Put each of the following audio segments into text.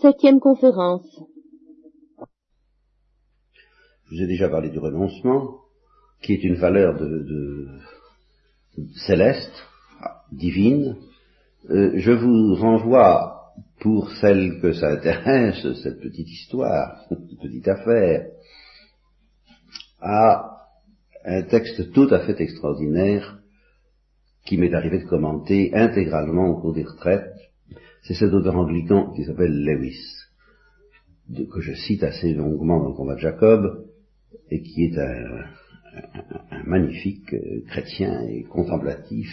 Septième conférence. Je vous ai déjà parlé du renoncement, qui est une valeur de, céleste, divine. Euh, je vous renvoie, pour celle que ça intéresse, cette petite histoire, cette petite affaire, à un texte tout à fait extraordinaire qui m'est arrivé de commenter intégralement au cours des retraites c'est cet auteur anglican qui s'appelle Lewis, que je cite assez longuement dans le combat de Jacob, et qui est un, magnifique euh, chrétien et contemplatif,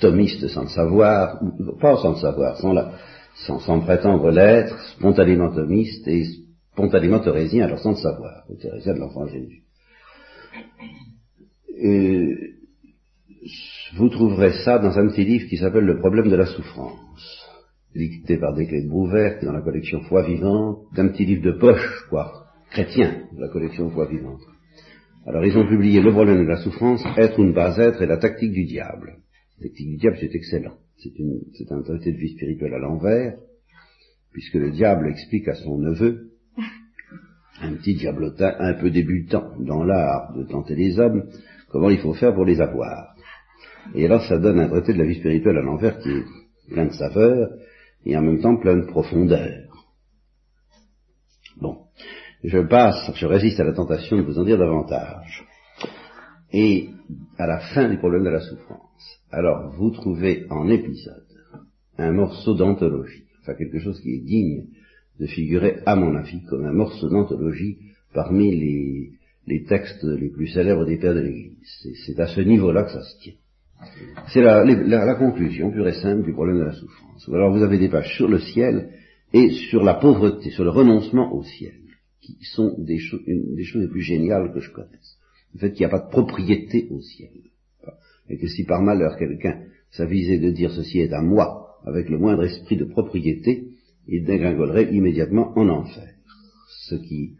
thomiste sans le savoir, pas sans le savoir, sans, sans, prétendre l'être, spontanément thomiste et spontanément thérésien, alors sans le savoir, le thérésien de l'enfant Jésus. vous trouverez ça dans un petit livre qui s'appelle Le problème de la souffrance dicté par Desclés de Brouwer, dans la collection Foi vivante, d'un petit livre de poche, quoi, chrétien, de la collection Foi vivante. Alors ils ont publié Le problème de la souffrance, Être ou ne pas être et la tactique du diable. La tactique du diable, c'est excellent. C'est un traité de vie spirituelle à l'envers, puisque le diable explique à son neveu, un petit diablotin un peu débutant dans l'art de tenter les hommes, comment il faut faire pour les avoir. Et alors ça donne un traité de la vie spirituelle à l'envers qui est plein de saveur, et en même temps plein de profondeur. Bon, je passe, je résiste à la tentation de vous en dire davantage. Et à la fin du problème de la souffrance, alors vous trouvez en épisode un morceau d'anthologie, enfin quelque chose qui est digne de figurer, à mon avis, comme un morceau d'anthologie parmi les, les textes les plus célèbres des pères de l'Église. C'est à ce niveau-là que ça se tient. C'est la, conclusion pure et simple du problème de la souffrance. Alors vous avez des pages sur le ciel et sur la pauvreté, sur le renoncement au ciel, qui sont des, une, des choses les plus géniales que je connaisse. Le fait qu'il n'y a pas de propriété au ciel. Et que si par malheur quelqu'un s'avisait de dire ceci est à moi, avec le moindre esprit de propriété, il dégringolerait immédiatement en enfer. Ce qui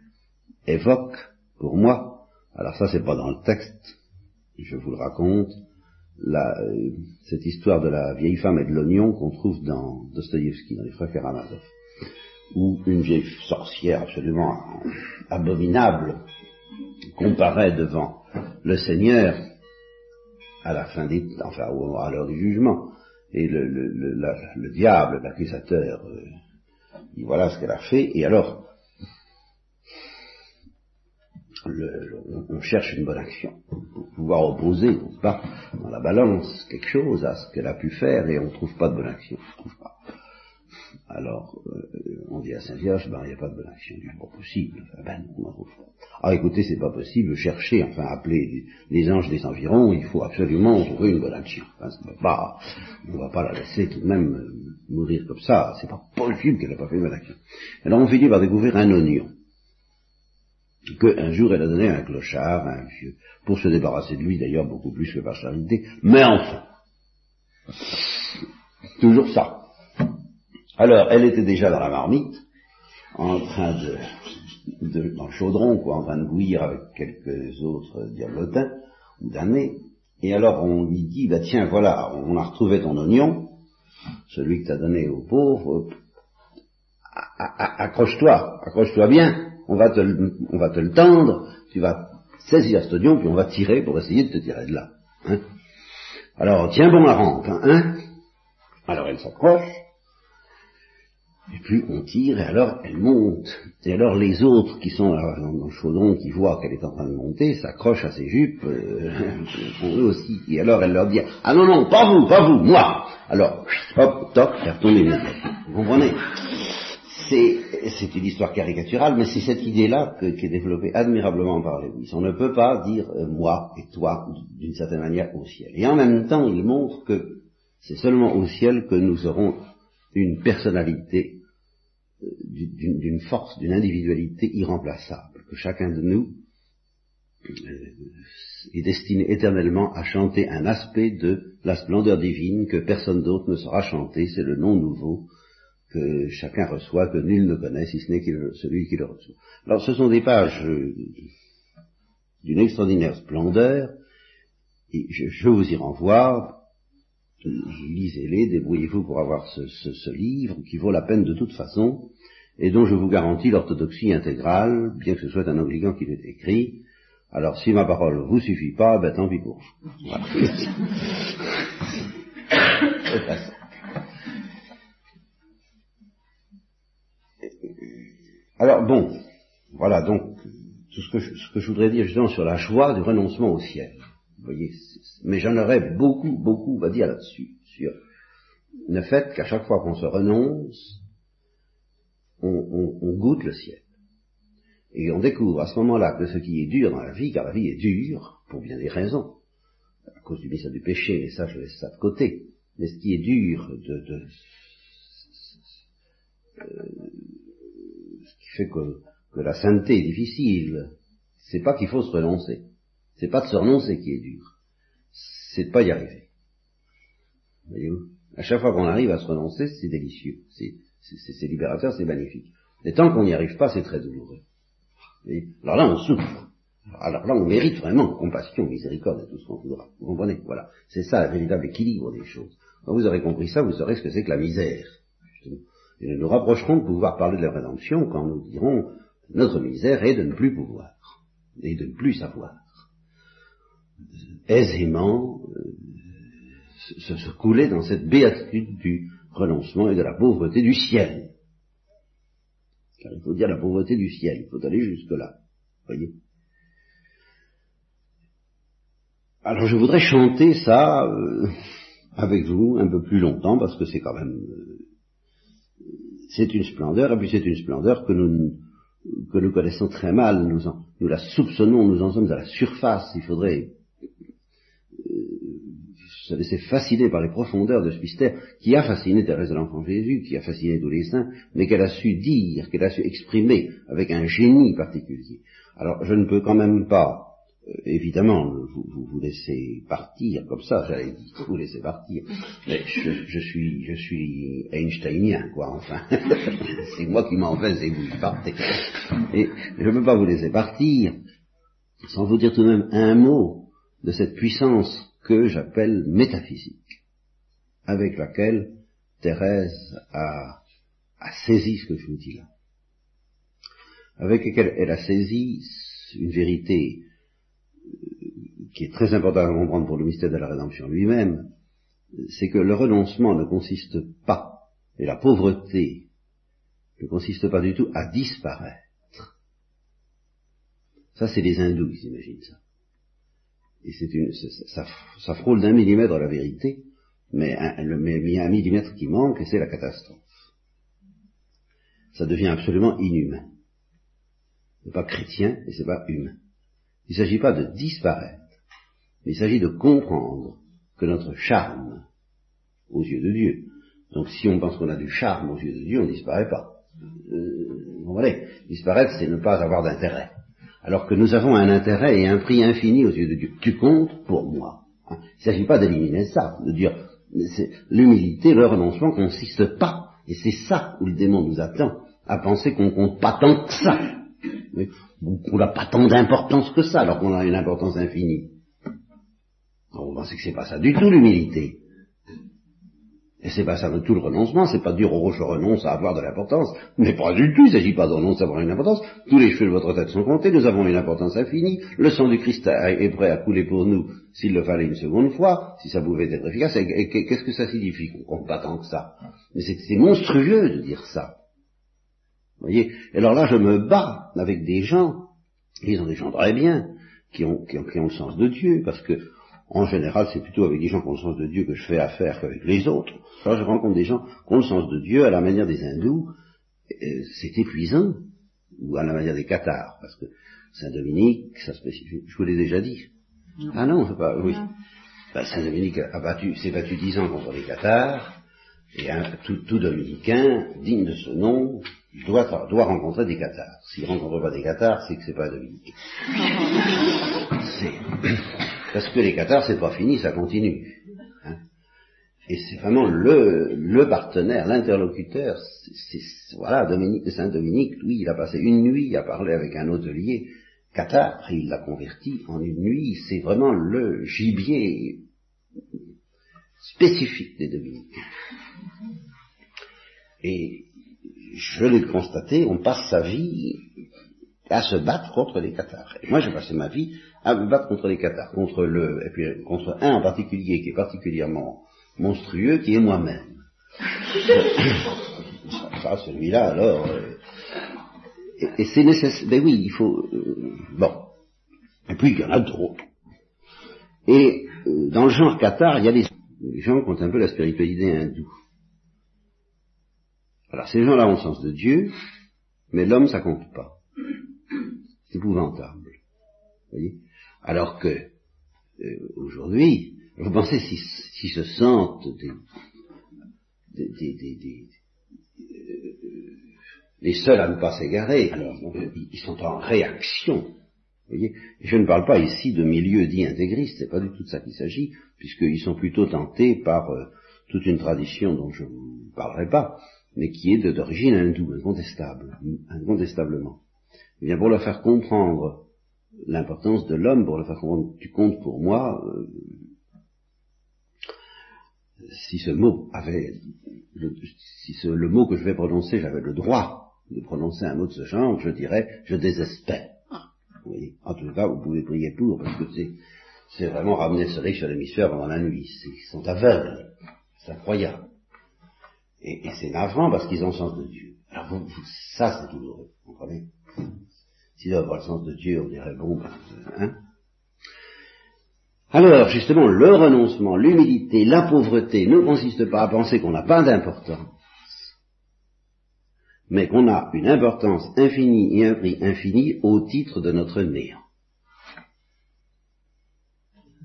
évoque, pour moi, alors ça c'est pas dans le texte, je vous le raconte, la, cette histoire de la vieille femme et de l'oignon qu'on trouve dans Dostoïevski, dans les frères Karamazov, où une vieille sorcière absolument abominable comparaît devant le Seigneur à la fin des enfin à l'heure du jugement, et le, le, le, le diable, l'accusateur, euh, dit voilà ce qu'elle a fait, et alors on cherche une bonne action pour pouvoir opposer, dans la balance quelque chose à ce qu'elle a pu faire et on ne trouve pas de bonne action. Alors, euh, on dit à Saint-Vierge, ben, il n'y a pas de bonne action, c'est pas possible. ben, on en trouve pas. Ah, écoutez, c'est pas possible, chercher, enfin, appeler les anges des environs, il faut absolument trouver une bonne action. On va pas la laisser tout de même euh, mourir comme ça, c'est pas possible qu'elle n'ait pas fait une bonne action. Alors, on finit par découvrir un oignon qu'un jour elle a donné à un clochard, un vieux, pour se débarrasser de lui d'ailleurs beaucoup plus que par charité, mais enfin, toujours ça. Alors, elle était déjà dans la marmite, en train de, dans le chaudron, quoi, en train de bouillir avec quelques autres diablotins ou damnés, et alors on lui dit, bah tiens, voilà, on a retrouvé ton oignon, celui que tu as donné aux pauvres, accroche-toi, accroche-toi bien, on va te, on va te le tendre, tu vas saisir cet oignon, puis on va tirer pour essayer de te tirer de là. Hein. Alors, tiens bon la rampe, hein, Alors elle s'accroche, et puis on tire, et alors elle monte. Et alors les autres qui sont dans le chaudron, qui voient qu'elle est en train de monter, s'accrochent à ses jupes, euh, eux aussi. Et alors elle leur dit, ah non, non, pas vous, pas vous, moi. Alors, hop, toc, elle retombe Vous comprenez? C'est une histoire caricaturale, mais c'est cette idée-là qui est développée admirablement par Lewis. On ne peut pas dire euh, moi et toi d'une certaine manière au ciel. Et en même temps, il montre que c'est seulement au ciel que nous aurons une personnalité, euh, d'une force, d'une individualité irremplaçable, que chacun de nous euh, est destiné éternellement à chanter un aspect de la splendeur divine que personne d'autre ne saura chanter, c'est le nom nouveau que chacun reçoit, que nul ne connaît, si ce n'est celui qui le reçoit. Alors ce sont des pages euh, d'une extraordinaire splendeur, et je, vous y renvoie, lisez-les, débrouillez-vous pour avoir ce, livre, qui vaut la peine de toute façon, et dont je vous garantis l'orthodoxie intégrale, bien que ce soit un obligeant qui l'ait écrit. Alors si ma parole vous suffit pas, ben tant pis pour vous. Voilà. Alors bon, voilà donc tout ce que, je, ce que je voudrais dire justement sur la joie du renoncement au ciel. Vous voyez, mais j'en aurais beaucoup, beaucoup à dire là-dessus, sur le fait qu'à chaque fois qu'on se renonce, on, goûte le ciel. Et on découvre à ce moment-là que ce qui est dur dans la vie, car la vie est dure, pour bien des raisons, à cause du mystère du péché, mais ça je laisse ça de côté, mais ce qui est dur de, euh, fait que, que la sainteté est difficile, c'est pas qu'il faut se renoncer. C'est pas de se renoncer qui est dur. C'est de pas y arriver. Voyez-vous? À chaque fois qu'on arrive à se renoncer, c'est délicieux. C'est libérateur, c'est magnifique. Mais tant qu'on n'y arrive pas, c'est très douloureux. Alors là, on souffre. Alors là, on mérite vraiment compassion, miséricorde et tout ce qu'on voudra. Vous comprenez? Voilà. C'est ça le véritable équilibre des choses. Quand vous aurez compris ça, vous saurez ce que c'est que la misère. Et nous nous rapprocherons de pouvoir parler de la rédemption quand nous dirons notre misère est de ne plus pouvoir et de ne plus savoir aisément euh, se, couler dans cette béatitude du renoncement et de la pauvreté du ciel. Car il faut dire la pauvreté du ciel, il faut aller jusque-là. Voyez Alors je voudrais chanter ça euh, avec vous un peu plus longtemps parce que c'est quand même euh, c'est une splendeur et puis c'est une splendeur que nous connaissons très mal, nous, la soupçonnons, nous en sommes à la surface. Il faudrait se laisser fasciner par les profondeurs de ce mystère qui a fasciné Thérèse de l'Enfant Jésus, qui a fasciné tous les saints, mais qu'elle a su dire, qu'elle a su exprimer avec un génie particulier. Alors je ne peux quand même pas évidemment, vous, vous, vous laissez partir comme ça, j'allais dire, vous laissez partir. Mais je, je, suis, je suis Einsteinien, quoi, enfin. c'est moi qui m'en vais et vous partez. Et je ne peux pas vous laisser partir sans vous dire tout de même un mot de cette puissance que j'appelle métaphysique, avec laquelle Thérèse a, a saisi ce que je vous dis là. Avec laquelle elle a saisi une vérité qui est très important à comprendre pour le mystère de la rédemption lui-même, c'est que le renoncement ne consiste pas, et la pauvreté ne consiste pas du tout à disparaître. Ça, c'est les hindous qui s'imaginent ça. Et c'est une, ça, frôle d'un millimètre la vérité, mais, il y a un millimètre qui manque et c'est la catastrophe. Ça devient absolument inhumain. C'est pas chrétien et c'est pas humain. Il ne s'agit pas de disparaître, il s'agit de comprendre que notre charme, aux yeux de Dieu, donc si on pense qu'on a du charme aux yeux de Dieu, on ne disparaît pas. Euh, voyez, disparaître, c'est ne pas avoir d'intérêt. Alors que nous avons un intérêt et un prix infini aux yeux de Dieu. Tu comptes pour moi. Hein. Il ne s'agit pas d'éliminer ça, de dire l'humilité, le renoncement consiste pas, et c'est ça où le démon nous attend, à penser qu'on compte pas tant que ça. qu'on n'a pas tant d'importance que ça, alors qu'on a une importance infinie. On pense que c'est pas ça du tout l'humilité? Et c'est pas ça du tout le renoncement, c'est pas dire oh je renonce à avoir de l'importance, mais pas du tout, il s'agit pas de renoncer à avoir une importance, tous les cheveux de votre tête sont comptés, nous avons une importance infinie, le sang du Christ est prêt à couler pour nous s'il le fallait une seconde fois, si ça pouvait être efficace, et, qu'est-ce que ça signifie qu'on compte pas tant que ça? Mais c'est monstrueux de dire ça. Vous voyez? Et alors là je me bats avec des gens, ils ont des gens très bien, qui ont, qui ont, qui ont le sens de Dieu, parce que en général, c'est plutôt avec des gens qui ont le sens de Dieu que je fais affaire qu'avec les autres. Quand je rencontre des gens qui ont le sens de Dieu à la manière des hindous, euh, c'est épuisant, ou à la manière des cathares, parce que Saint-Dominique, ça spécifie, je vous l'ai déjà dit. Ah non, c'est pas, oui. Ben, Saint-Dominique a battu, s'est battu dix ans contre les cathares, et un, tout, tout, dominicain, digne de ce nom, doit, doit rencontrer des cathares. S'il ne rencontre pas des cathares, c'est que c'est pas un dominicain. Parce que les cathares, c'est pas fini, ça continue. Hein. Et c'est vraiment le, partenaire, l'interlocuteur. Voilà, Dominique de Saint-Dominique, lui, il a passé une nuit à parler avec un hôtelier cathare, il l'a converti en une nuit. C'est vraiment le gibier spécifique des Dominicains. Et je l'ai constaté, on passe sa vie à se battre contre les cathares. Et moi, j'ai passé ma vie à me battre contre les cathares, contre le, et puis contre un en particulier qui est particulièrement monstrueux, qui est moi-même. ça, celui-là, alors. Euh, et, c'est nécessaire. Ben oui, il faut. Euh, bon. Et puis il y en a d'autres. Et euh, dans le genre cathare, il y a des, gens qui ont un peu la spiritualité hindoue. Alors ces gens-là ont le sens de Dieu, mais l'homme ça compte pas. C'est épouvantable. Vous voyez? Alors que euh, aujourd'hui, vous pensez s'ils se sentent des, des, des, euh, les seuls à ne pas s'égarer, alors ils sont en réaction. Voyez je ne parle pas ici de milieux dits intégristes, c'est pas du tout de ça qu'il s'agit, puisqu'ils sont plutôt tentés par euh, toute une tradition dont je ne vous parlerai pas, mais qui est d'origine hindoue, incontestable, incontestablement. Eh bien, pour leur faire comprendre l'importance de l'homme, pour leur faire comprendre, tu comptes pour moi, euh, si ce mot avait, le, si ce, le mot que je vais prononcer, j'avais le droit de prononcer un mot de ce genre, je dirais, je désespère. Oui. En tout cas, vous pouvez prier pour, parce que c'est, vraiment ramener ce riche à l'hémisphère pendant la nuit. ils sont aveugles. C'est incroyable. Et, c'est navrant parce qu'ils ont le sens de Dieu. Alors vous, ça c'est douloureux, vous comprenez? S'ils doivent avoir le sens de Dieu, on dirait bon, ben, hein. Alors, justement, le renoncement, l'humilité, la pauvreté ne consiste pas à penser qu'on n'a pas d'importance, mais qu'on a une importance infinie et un prix infini au titre de notre néant,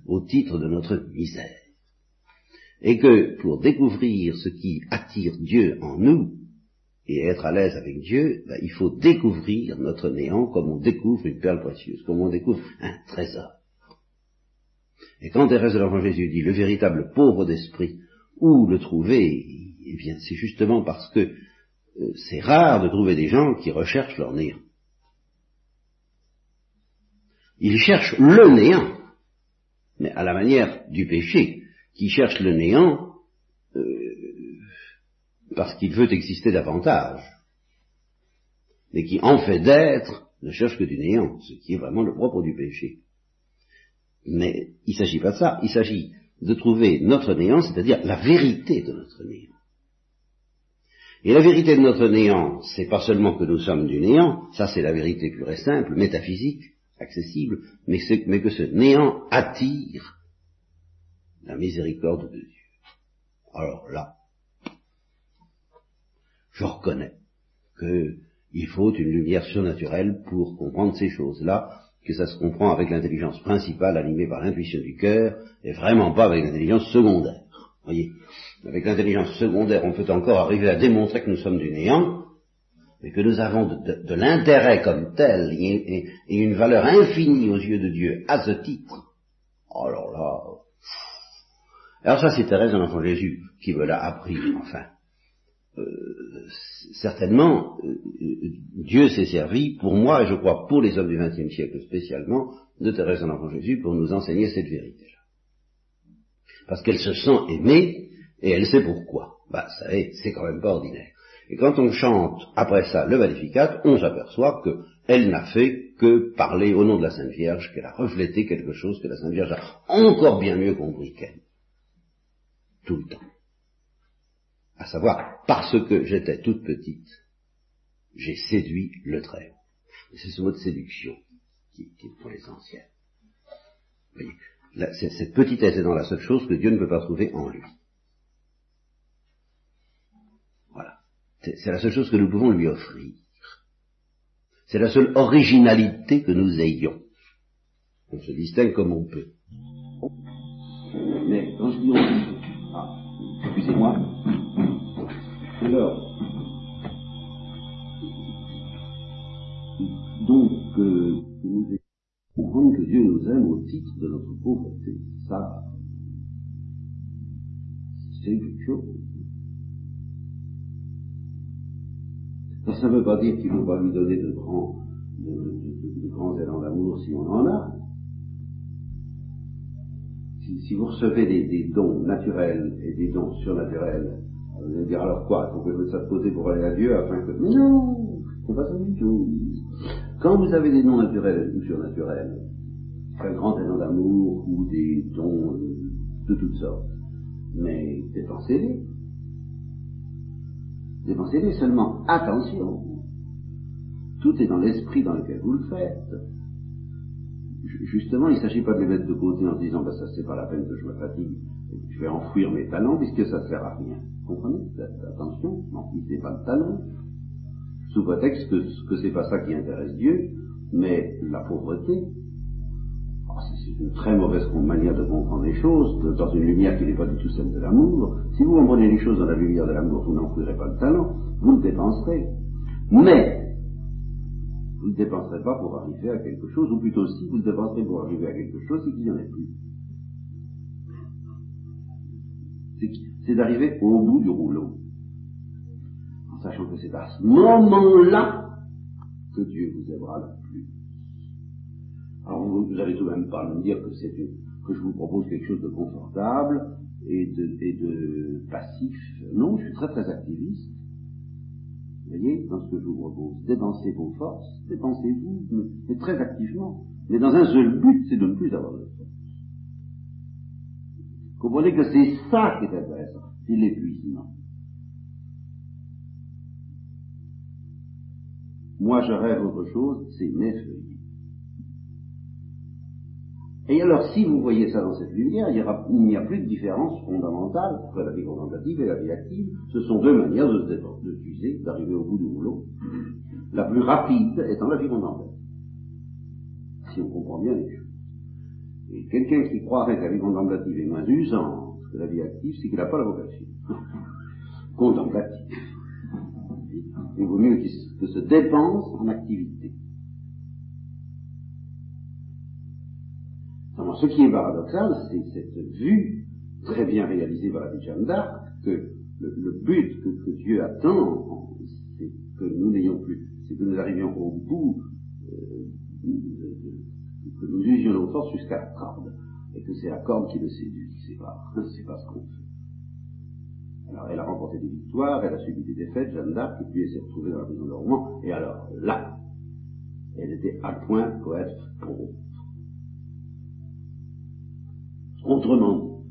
au titre de notre misère. Et que pour découvrir ce qui attire Dieu en nous et être à l'aise avec Dieu, ben, il faut découvrir notre néant comme on découvre une perle précieuse, comme on découvre un trésor. Et quand Thérèse de l'Enfant Jésus dit le véritable pauvre d'esprit, où le trouver? Eh bien, c'est justement parce que euh, c'est rare de trouver des gens qui recherchent leur néant. Ils cherchent le néant, mais à la manière du péché, qui cherche le néant parce qu'il veut exister davantage, mais qui en fait d'être ne cherche que du néant, ce qui est vraiment le propre du péché. Mais il ne s'agit pas de ça, il s'agit de trouver notre néant, c'est-à-dire la vérité de notre néant. Et la vérité de notre néant, c'est pas seulement que nous sommes du néant, ça c'est la vérité pure et simple, métaphysique, accessible, mais, mais que ce néant attire la miséricorde de Dieu. Alors là, je reconnais qu'il faut une lumière surnaturelle pour comprendre ces choses-là, que ça se comprend avec l'intelligence principale animée par l'intuition du cœur, et vraiment pas avec l'intelligence secondaire. Voyez, avec l'intelligence secondaire, on peut encore arriver à démontrer que nous sommes du néant, mais que nous avons de, l'intérêt comme tel et, une valeur infinie aux yeux de Dieu à ce titre. Alors là, alors ça, c'est Thérèse de l'Enfant Jésus qui me l'a appris, enfin. Euh, certainement, euh, Dieu s'est servi, pour moi, et je crois pour les hommes du XXe siècle spécialement, de Thérèse de l'Enfant Jésus pour nous enseigner cette vérité-là. Parce qu'elle se sent aimée, et elle sait pourquoi. Bah, ça c'est quand même pas ordinaire. Et quand on chante après ça le Magnificat, on s'aperçoit qu'elle n'a fait que parler au nom de la Sainte Vierge, qu'elle a reflété quelque chose que la Sainte Vierge a encore bien mieux compris qu'elle tout le temps. À savoir, parce que j'étais toute petite, j'ai séduit le très C'est ce mot de séduction qui, est pour l'essentiel. Vous voyez, cette petitesse est dans la seule chose que Dieu ne peut pas trouver en lui. Voilà. C'est la seule chose que nous pouvons lui offrir. C'est la seule originalité que nous ayons. On se distingue comme on peut. Mais quand je dis excusez-moi. Alors, donc, euh, nous comprendre que Dieu nous aime au titre de notre pauvreté. Ça, c'est quelque chose. Ça ne veut pas dire qu'il ne faut pas lui donner de grands, de, de, de grands élans d'amour si on en a si, vous recevez des, dons naturels et des dons surnaturels Vous allez dire alors quoi Il faut que je mette ça de côté pour aller à Dieu afin que. Mais non C'est pas ça du tout. Quand vous avez des dons naturels ou surnaturels, un grand élan d'amour ou des dons de toutes sortes, mais dépensez-les. Dépensez-les seulement. Attention. Tout est dans l'esprit dans lequel vous le faites. Justement, il ne s'agit pas de les mettre de côté en se disant, bah, ça c'est pas la peine que je me fatigue, je vais enfouir mes talents puisque ça ne sert à rien. Vous comprenez Attention, n'enfouissez pas de talent, sous prétexte que, que c'est pas ça qui intéresse Dieu, mais la pauvreté, oh, c'est une très mauvaise manière de comprendre les choses, dans une lumière qui n'est pas du tout celle de l'amour. Si vous comprenez les choses dans la lumière de l'amour, vous n'enfouirez pas de talent, vous le dépenserez. Mais, vous ne dépenserez pas pour arriver à quelque chose, ou plutôt si vous le dépenserez pour arriver à quelque chose, c'est qu'il n'y en ait plus. C'est d'arriver au bout du rouleau, en sachant que c'est à ce moment-là que Dieu vous aimera le plus. Alors vous, n'allez tout de même pas me dire que c'est que je vous propose quelque chose de confortable et de, et de passif. Non, je suis très très activiste. Vous voyez, dans ce que je vous propose, dépensez vos forces, dépensez-vous, mais très activement, mais dans un seul but, c'est de ne plus avoir de. Comprenez que c'est ça qui est intéressant, c'est l'épuisement. Moi, je rêve autre chose, c'est m'effeuiller. Et alors, si vous voyez ça dans cette lumière, il n'y a plus de différence fondamentale entre la vie contemplative et la vie active. Ce sont deux manières de se de s'user, d'arriver au bout du boulot. La plus rapide étant la vie contemplative. Si on comprend bien les choses. Et quelqu'un qui croirait que la vie contemplative est moins usante que la vie active, c'est qu'il n'a pas la vocation. contemplative. Il vaut mieux qu'il se dépense en activité. Alors, ce qui est paradoxal, c'est cette vue très bien réalisée par la vie de Jeanne d'Arc, que le, but que, Dieu attend, c'est que nous n'ayons plus, c'est que nous arrivions au bout, euh, que nous usions nos forces jusqu'à la corde, et que c'est la corde qui le séduit, c'est pas, c'est pas ce qu'on fait. Alors, elle a remporté des victoires, elle a subi des défaites, Jeanne d'Arc, et puis elle s'est retrouvée dans la prison de Rouen, et alors, là, elle était à point pour être. Autrement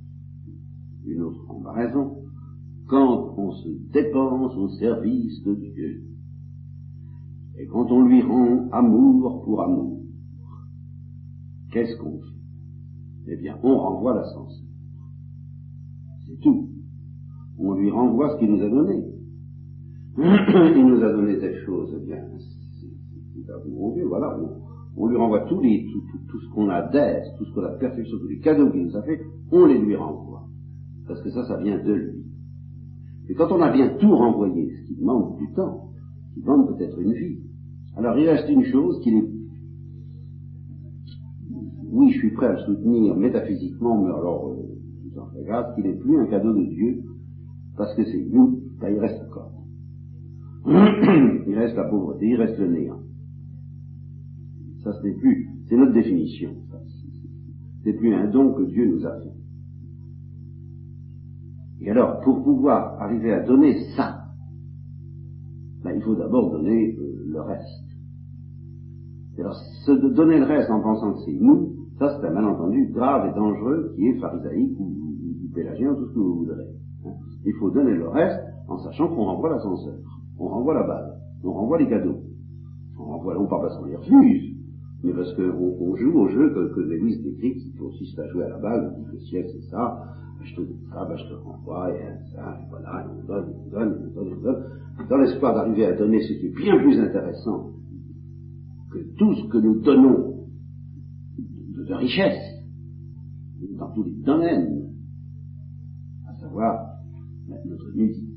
une autre comparaison, quand on se dépense au service de Dieu, et quand on lui rend amour pour amour, qu'est-ce qu'on fait? Eh bien, on renvoie l'ascenseur. C'est tout. On lui renvoie ce qu'il nous a donné. Il nous a donné telle chose, eh bien, c'est mon Dieu, voilà, on lui renvoie tous les, tout, tout, ce qu'on a d'être, tout ce qu'on a de perfection, tous les cadeaux qu'il nous a fait, on les lui renvoie. Parce que ça, ça vient de lui. Et quand on a bien tout renvoyé, ce qui demande du temps, qui demande peut-être une vie, alors il reste une chose qui est, oui, je suis prêt à le soutenir métaphysiquement, mais alors, euh, en fais grâce, qu'il n'est plus un cadeau de Dieu, parce que c'est nous, ben, il reste encore. il reste la pauvreté, il reste le néant. Ça, ce n'est plus, c'est notre définition. C'est plus un don que Dieu nous a fait. Et alors, pour pouvoir arriver à donner ça, ben, il faut d'abord donner euh, le reste. Alors, de donner le reste en pensant que c'est nous, ça c'est un malentendu grave et dangereux qui est pharisaïque ou, ou, pélagien, tout ce que vous voudrez. Hein. Il faut donner le reste en sachant qu'on renvoie l'ascenseur, on renvoie la balle, on renvoie les cadeaux. On renvoie, on pas parce qu'on les refuse, mais parce qu'on on joue au jeu que, que l'Église décrit, qui consiste à jouer à la balle, dit le ciel c'est ça, je te donne ça, ben je te renvoie, et ça, voilà, et on donne, on donne, on donne, on donne, dans l'espoir d'arriver à donner ce qui est bien plus intéressant que tout ce que nous donnons de, richesse, dans tous les domaines, à savoir notre musique.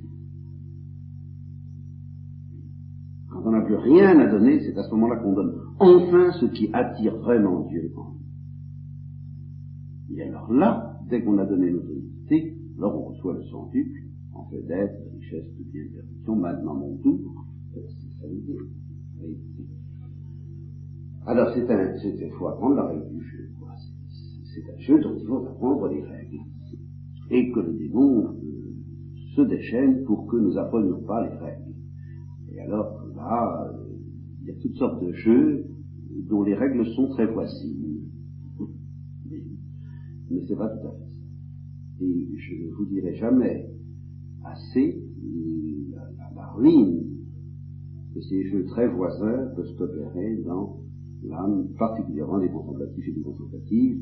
Quand on n'a plus rien à donner, c'est à ce moment-là qu'on donne enfin ce qui attire vraiment Dieu en nous. Et alors là, dès qu'on a donné notre unité, alors on reçoit le centuple, en fait d'être, richesse, de bien, de perfection, maintenant mon tour, euh, c'est ça l'idée. Alors c'est un, il faut apprendre la règle du jeu. C'est, un jeu dont il faut apprendre les règles. Et que le démon euh, se déchaîne pour que nous apprenions pas les règles. Et alors là, il y a toutes sortes de jeux dont les règles sont très voisines. Mais c'est pas tout à fait ça. Et je ne vous dirai jamais assez la, la ruine que ces jeux très voisins peuvent opérer dans l'âme, particulièrement des contemplatifs et des contemplatives,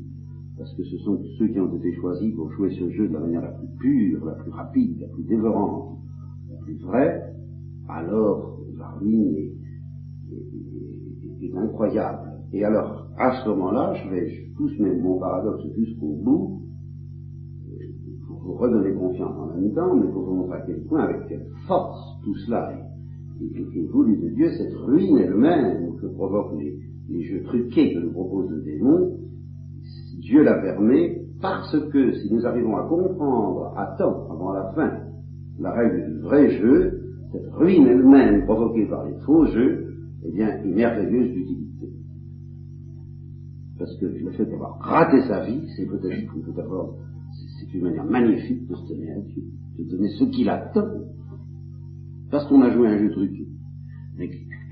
parce que ce sont ceux qui ont été choisis pour jouer ce jeu de la manière la plus pure, la plus rapide, la plus dévorante, la plus vraie, alors la ruine est, incroyable. Et alors, à ce moment-là, je vais, je mon paradoxe jusqu'au bout, pour vous redonner confiance en même temps, mais pour vous montrer à quel point, avec quelle force tout cela est, est, voulu de Dieu, cette ruine elle-même que provoquent les, les jeux truqués que nous propose le démon, Dieu la permet parce que si nous arrivons à comprendre à temps, avant la fin, la règle du vrai jeu, cette ruine elle-même provoquée par les faux jeux, eh bien, est merveilleuse d'utilité. Parce que le fait d'avoir raté sa vie, c'est peut-être c'est une manière magnifique de se donner à Dieu, de donner ce qu'il attend, parce qu'on a joué un jeu truqué.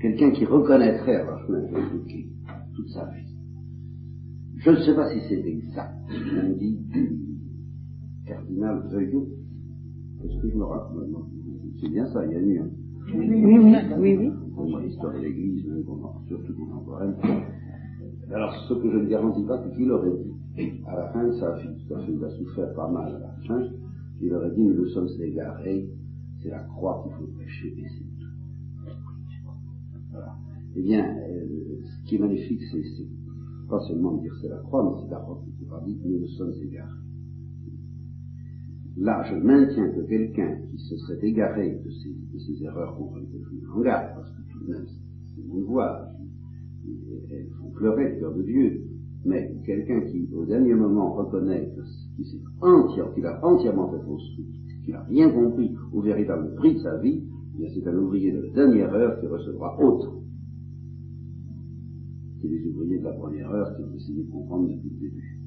Quelqu'un qui reconnaîtrait avoir truqué toute sa vie, je ne sais pas si c'est exact, ce qu'on dit cardinal Veuillot. Est-ce que je me rappelle C'est bien ça, il y a eu un. Oui, oui, oui. oui. Pour l'histoire de l'Église, surtout contemporaine. Alors, ce que je ne garantis pas, c'est qu'il aurait dit, à la fin de sa vie, parce qu'il a souffert pas mal à la fin, il aurait dit, nous nous sommes égarés, c'est la croix qu'il faut prêcher, et c'est. Eh bien, euh, ce qui est magnifique, c'est pas seulement dire c'est la croix, mais c'est d'abord qui pas dit nous nous sommes égarés. Là, je maintiens que quelqu'un qui se serait égaré de ces, erreurs contre lesquelles je me garde, parce que tout de même, c'est mon voix, elles font pleurer le cœur de Dieu, mais quelqu'un qui, au dernier moment, reconnaît qu'il a entièrement fait fausse qu'il n'a rien compris au véritable prix de sa vie, eh bien c'est un ouvrier de la dernière heure qui recevra autant les ouvriers de la première heure qui ont essayé de comprendre depuis le début.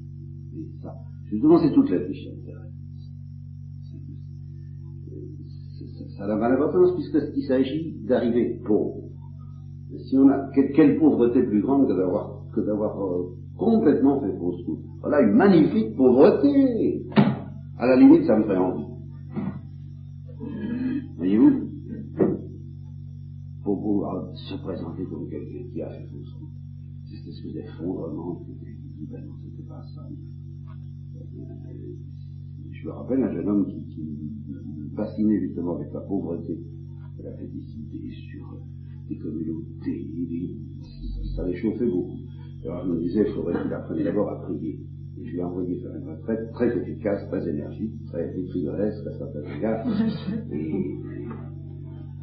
Et ça, justement, c'est toute la de Ça n'a pas d'importance puisqu'il s'agit d'arriver pauvre. Si on a quelle, pauvreté plus grande que d'avoir que d'avoir euh, complètement fait fausse route. Voilà une magnifique pauvreté. À la limite, ça me ferait envie. Voyez-vous Pour pouvoir se présenter comme quelqu'un qui a fait fausse route cette espèce d'effondrement, je ben non, c'était pas ça. Je me rappelle un jeune homme qui, qui fascinait justement avec la pauvreté elle avait décidé sur des communautés, ça les chauffait beaucoup. Alors je me disais, il faudrait qu'il apprenne d'abord à prier. Et je lui ai envoyé faire une retraite très efficace, très énergique, très écrivanesque à certains égards. Et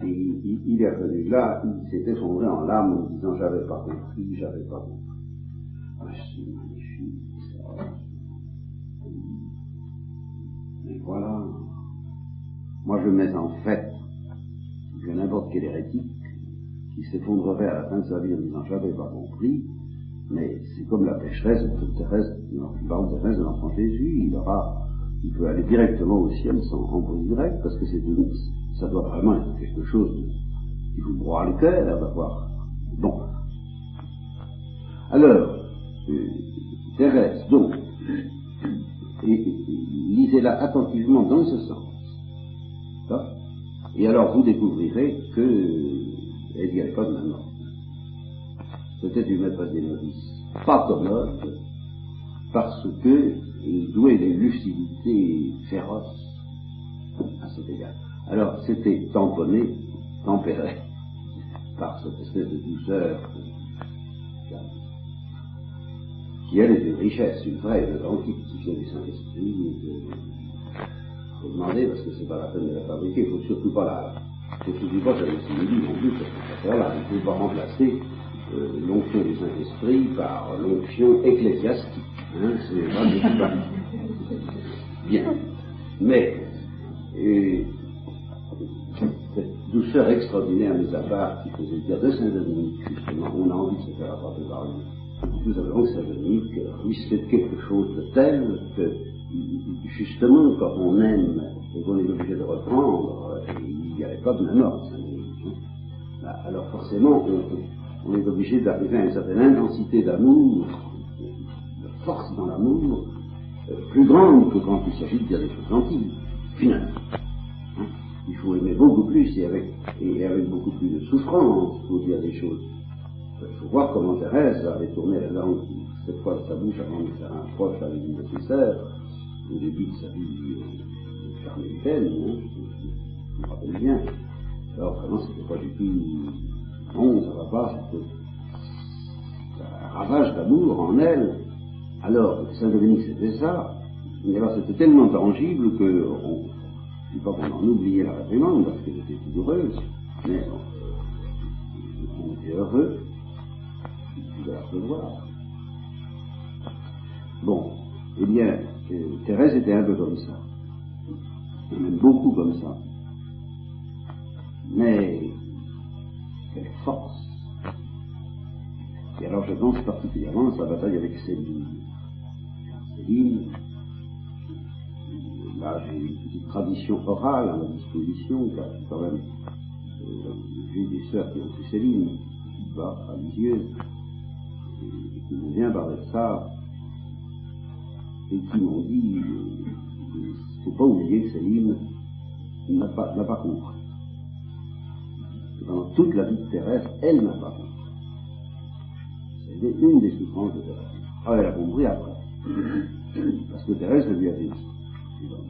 et il, est revenu là, il s'est effondré en larmes en disant j'avais pas compris, j'avais pas compris. Ah, c'est magnifique, ça. Mais voilà. Moi je mets en fait que n'importe quel hérétique qui s'effondrerait à la fin de sa vie en disant j'avais pas compris, mais c'est comme la pécheresse de de de l'enfant Jésus, il aura, il peut aller directement au ciel sans rendre direct parce que c'est une, ça doit vraiment être quelque chose qui vous broie le cœur d'avoir. Bon. Alors, euh, Thérèse, donc, lisez-la attentivement dans ce sens. Et alors vous découvrirez que elle n'y avait pas de main C'était du maître des novices, pas commode, parce que il douait d'une lucidité féroce à cet égard. Alors, c'était tamponné, tempéré par cette espèce de douceur qui, elle, est une richesse, une vraie, une grande qui vient du Saint-Esprit. Il faut demander, parce que c'est pas la peine de la fabriquer, il faut surtout pas la, faut surtout pas simili non plus, parce que il ne faut pas remplacer euh, l'onction du Saint-Esprit par l'onction ecclésiastique. Hein, c'est pas. Bien. Mais, euh, douceur extraordinaire, à part, qui faisait dire de Saint-Dominique, justement, on a envie de se faire apporter par lui. Tout simplement que Saint-Dominique ruisselait quelque chose de tel que, justement, quand on aime et qu'on est obligé de reprendre, il n'y avait pas de même ordre. Bah, alors forcément, on, est obligé d'arriver à une certaine intensité d'amour, de force dans l'amour, euh, plus grande que quand il s'agit de dire des choses gentilles, finalement. Il faut aimer beaucoup plus et avec, et beaucoup plus de souffrance pour dire des choses. Il faut voir comment Thérèse avait tourné la langue cette fois de sa bouche avant de faire un proche avec une nécessaire, au début de sa vie euh, carmélitaine, hein, je me rappelle bien. Alors vraiment, c'était pas du tout. Non, ça va pas, c'était un ravage d'amour en elle. Alors, Saint-Dominique, c'était ça. Mais alors, c'était tellement tangible que, je ne dis pas qu'on en oubliait la réprimande, parce qu'elle était douloureuse, mais on, on était heureux de la recevoir. Bon, eh bien, euh, Thérèse était un peu comme ça. Même beaucoup comme ça mais quelle force. Et alors je pense particulièrement à sa bataille avec Céline. Céline, j'ai une petite tradition orale à ma disposition, car quand même, euh, j'ai des sœurs qui ont fait Céline, bas, religieuses, et qui m'ont bien parlé de ça, et qui m'ont dit, euh, ne faut pas oublier que Céline n'a pas, pas compris pendant toute la vie de Thérèse, elle n'a pas compris. C'était une des souffrances de Thérèse. Ah, elle a compris après. Parce que Thérèse lui avait dit,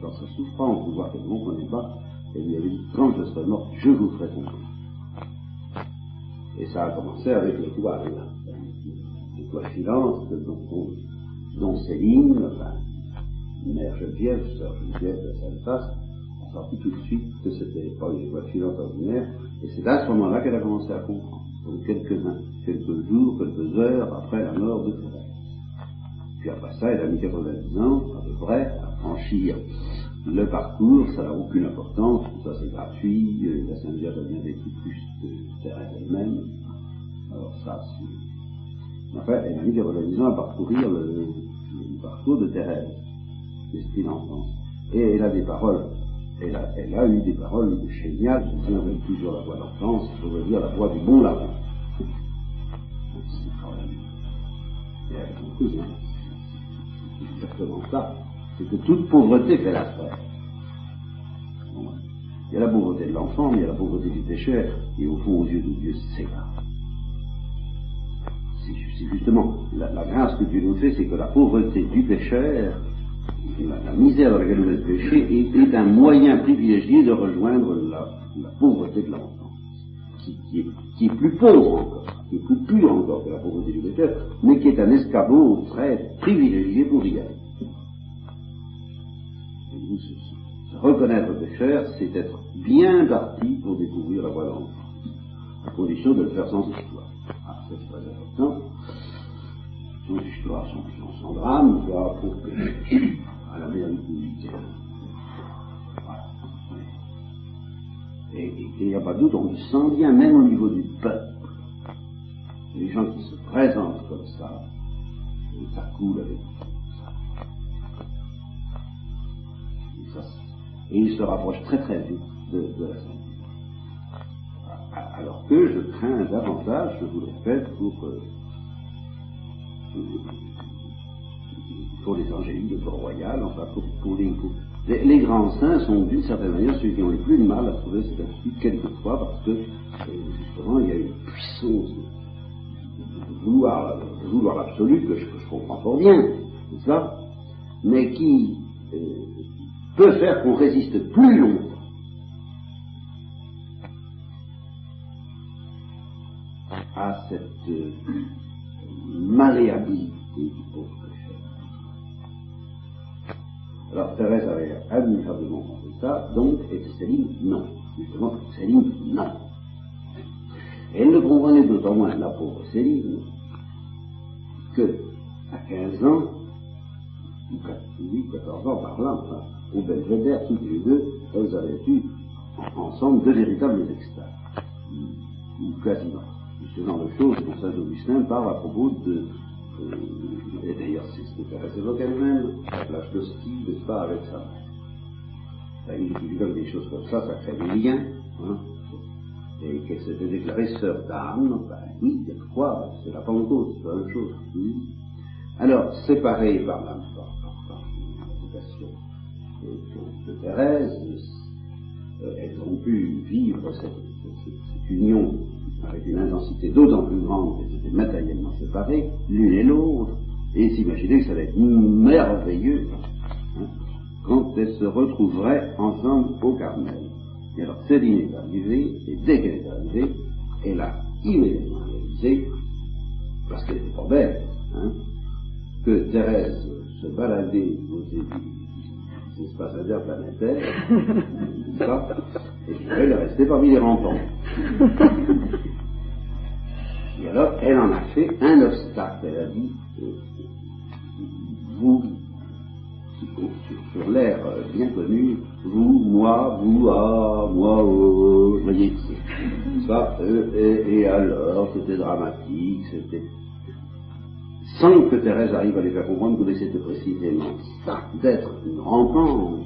dans, sa souffrance, vous voir qu'elle ne comprenait pas, elle lui avait dit, quand je serai morte, je vous ferai comprendre. Et ça a commencé avec l'étoile, l'étoile filante dont, dont Céline, enfin, mère Geneviève, sœur Geneviève de Sainte-Face, a sorti tout de suite que c'était pas une étoile filante ordinaire, et c'est à ce moment-là qu'elle a commencé à comprendre, donc quelques, jours, quelques heures après la mort de Thérèse. Puis après ça, elle a mis 90 ans, à peu près, franchir le parcours, ça n'a aucune importance, tout ça c'est gratuit, euh, la Sainte Vierge a bien vécu plus que Thérèse elle-même, alors ça c'est... Enfin, elle a mis 90 ans à parcourir le, parcours de Thérèse, l'esprit d'enfance. Et elle a des paroles elle a, elle a eu des paroles géniales, je me toujours la voix d'enfance, je veux dire la voix du bon larron. C'est quand même. Et elle hein. C'est exactement ça. C'est que toute pauvreté fait l'affaire. Il y a la pauvreté de l'enfant, mais il y a la pauvreté du pécheur, et au fond, aux yeux de Dieu, c'est là. C'est justement la, grâce que Dieu nous fait, c'est que la pauvreté du pécheur la, misère dans laquelle vous êtes péché est, un moyen privilégié de rejoindre la, pauvreté de l'enfant, qui, est, plus pauvre encore, qui est plus pur encore que la pauvreté du pécheur, mais qui est un escabeau très privilégié pour y aller. Reconnaître pécheur, c'est être bien parti pour découvrir la voie de à condition de le faire sans histoire. Ah, c'est très important. Sans histoire, sans, sans drame, pour que à la vérité Voilà. Et il n'y a pas de doute, on le sent bien, même au niveau du peuple. Les gens qui se présentent comme ça, ça coule avec ça. Et, ils se rapprochent très très vite de, la santé. Alors que je crains davantage, je vous le répète, pour euh, pour les angéliques de Port-Royal, enfin pour, les, les, grands saints sont d'une certaine manière ceux qui ont le plus de mal à trouver cette attitude quelquefois parce que euh, justement il y a une puissance de vouloir, vouloir l'absolu que, je, comprends fort bien, c'est ça, mais qui euh, peut faire qu'on résiste plus longtemps à cette euh, malléabilité du pauvre alors Thérèse avait admirablement compris ça, donc, et Céline, non. Justement, Céline, non. Et elle ne comprenait d'autant moins, la pauvre Céline, que, à 15 ans, ou 14 ans par là, enfin, au Belvédère, toutes les deux, elles avaient eu ensemble deux véritables extases, ou quasiment. Ce genre de choses dont Saint Augustin parle à propos de et d'ailleurs, c'est ce que Thérèse évoque elle-même, la plage d'Hostie, n'est-ce pas, avec sa comme des choses comme ça, ça crée des liens. Hein, et qu'elle s'était déclarée sœur d'âme, ben oui, quoi c'est la Pentecôte, c'est la même chose. Alors, séparée par la de, Thérèse, euh, elles ont pu vivre cette, union avec une intensité d'autant plus grande qu'elles étaient matériellement séparées, l'une et l'autre, et s'imaginer que ça allait être merveilleux hein, quand elles se retrouveraient ensemble au Carmel. Et alors Céline est arrivée, et dès qu'elle est arrivée, elle a immédiatement réalisé, parce qu'elle était pas belle, hein, que Thérèse se baladait aux des espaces interplanétaires, ça, et elle est restée parmi les rampants. Et alors, elle en a fait un obstacle. Elle a dit, euh, vous, sur, l'air bien connu, vous, moi, vous, ah, moi, oh, vous voyez, ça, euh, et alors, c'était dramatique, c'était sans que Thérèse arrive à les faire comprendre que c'était précisément ça, d'être une rampante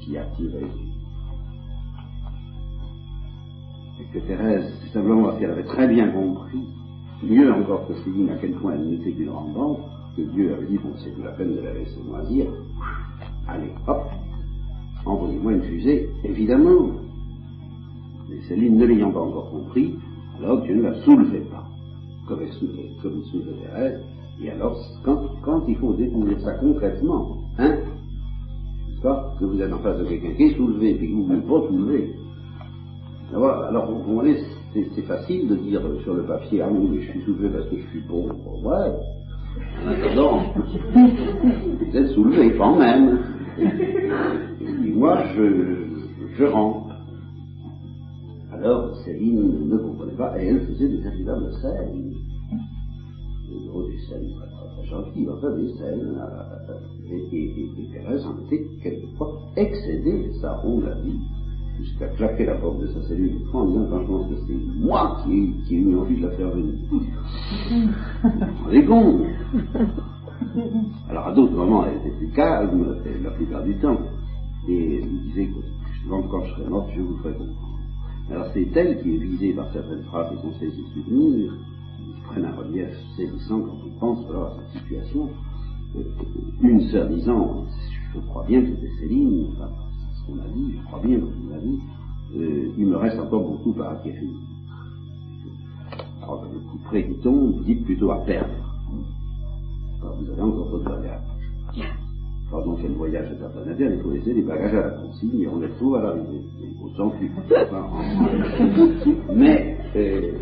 qui attirait Et que Thérèse, simplement parce qu'elle avait très bien compris, mieux encore que Céline, à quel point elle n'était qu'une rampante, que Dieu avait dit, bon, c'est plus la peine de la laisser moisir, allez, hop, envoyez-moi une fusée, évidemment. Mais Céline, ne l'ayant pas encore compris, alors Dieu ne la soulevait pas comme il soulevait Thérèse, et alors, quand, quand, il faut découvrir ça concrètement, hein, pas, que vous êtes en face de quelqu'un qui est soulevé, et que vous ne pouvez pas soulever, alors, vous voyez, c'est facile de dire sur le papier, ah oui, mais je suis soulevé parce que je suis pauvre. Ouais. En attendant, vous êtes soulevé quand même. Et moi, je, je rentre. Alors, Céline ne comprenait pas, et elle faisait des véritables scènes. Des scènes très, très gentilles, enfin des scènes. Euh, et, et, et, Thérèse en était quelquefois excédée, ça on l'a dit, jusqu'à claquer la porte de sa cellule en disant franchement que c'est moi qui, qui ai eu envie de la faire venir. On est con Alors à d'autres moments, elle était plus calme, la plupart du temps, et elle me disait que justement quand je serai morte, je vous ferai comprendre. Alors c'est elle qui est visée par certaines phrases et conseils et souvenirs, qui prennent un relief saisissant quand on pense alors, à cette situation. Euh, une sœur disant, je crois bien que c'était Céline, enfin, ce qu'on a dit, je crois bien que ce qu'on a dit, euh, il me reste encore beaucoup à acquérir. Alors le coup près qui tombe, vous dites plutôt à perdre. Alors vous avez encore votre bagage. Quand on fait le voyage interplanétaire, il faut laisser les bagages à la consigne et on les trouve à l'arrivée. Il faut s'enfuir. Mais, euh,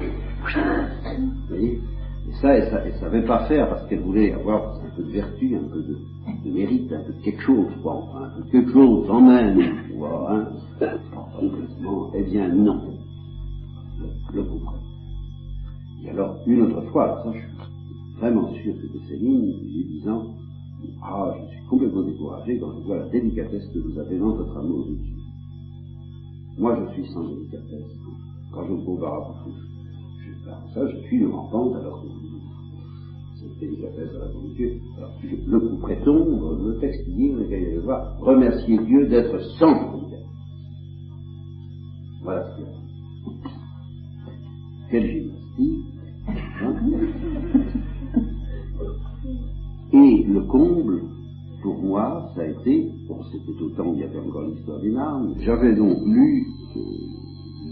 vous voyez, et ça, elle ne savait pas faire parce qu'elle voulait avoir un peu de vertu, un peu de, de mérite, un peu de quelque chose, quoi, un peu de quelque chose quand même, vois, hein, complètement. Eh bien, non. Le, le Et alors, une autre fois, alors ça, je suis vraiment sûr que c'était Céline, lui disant, ah, je suis complètement découragé quand je vois la délicatesse que vous avez dans votre amour de Dieu. Moi, je suis sans délicatesse. Quand je me compare à vous, ça, je suis une rampante alors que vous, cette délicatesse à la Dieu. Alors, le coup tombe, le texte dit, vous allez voir, remercier Dieu d'être sans délicatesse. Voilà ce qu'il y a. Quelle gymnastique. Hein? Et le comble, pour moi, ça a été, bon, c'était autant, il y avait encore l'histoire des larmes, j'avais donc lu euh,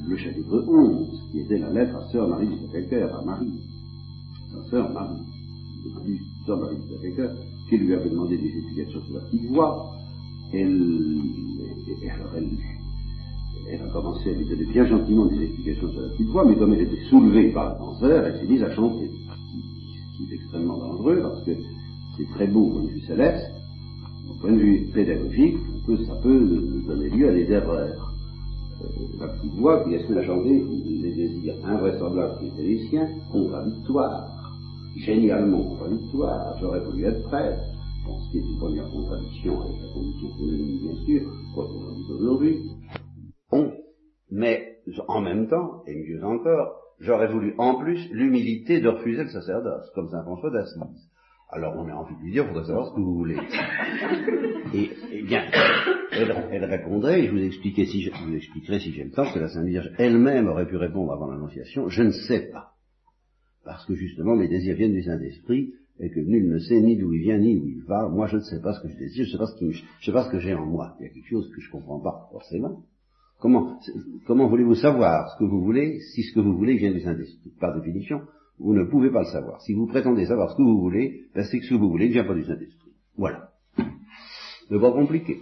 le chapitre 11, qui était la lettre à sœur Marie de Sacré-Cœur, à Marie, sa sœur Marie, sœur Marie de Sacré-Cœur, qui lui avait demandé des explications sur la petite voix. Elle, elle, elle, a commencé à lui donner bien gentiment des explications sur la petite voix, mais comme elle était soulevée par la penseur, elle s'est mise à chanter, ce qui est extrêmement dangereux, parce que c'est très beau au point de vue céleste, au point de vue pédagogique, ça peut donner lieu à des erreurs. Euh, la petite voix qui est-ce que la chanter des désirs invraisemblables qui étaient les siens, contradictoires, génialement contradictoires, j'aurais voulu être prêtre, bon, ce qui est une première contradiction avec la condition féminine, bien sûr, quoi qu'on en dise aujourd'hui. Bon, mais en même temps, et mieux encore, j'aurais voulu en plus l'humilité de refuser le sacerdoce, comme Saint François d'Assise. Alors on a envie de lui dire, il faudrait savoir ce que vous voulez. Et, et bien, elle, répondrait, et je vous, expliquerai si je vous expliquerai si j'ai le temps, que la Sainte Vierge elle-même aurait pu répondre avant l'Annonciation, je ne sais pas. Parce que justement, mes désirs viennent du Saint-Esprit, et que nul ne sait ni d'où il vient, ni où il va. Moi, je ne sais pas ce que je désire, je ne sais pas ce, qui, pas ce que j'ai en moi. Il y a quelque chose que je ne comprends pas, forcément. Comment, comment voulez-vous savoir ce que vous voulez si ce que vous voulez vient du Saint-Esprit? Par définition, vous ne pouvez pas le savoir. Si vous prétendez savoir ce que vous voulez, ben c'est que ce que vous voulez ne vient pas du Saint-Esprit. Voilà. Ne pas compliqué.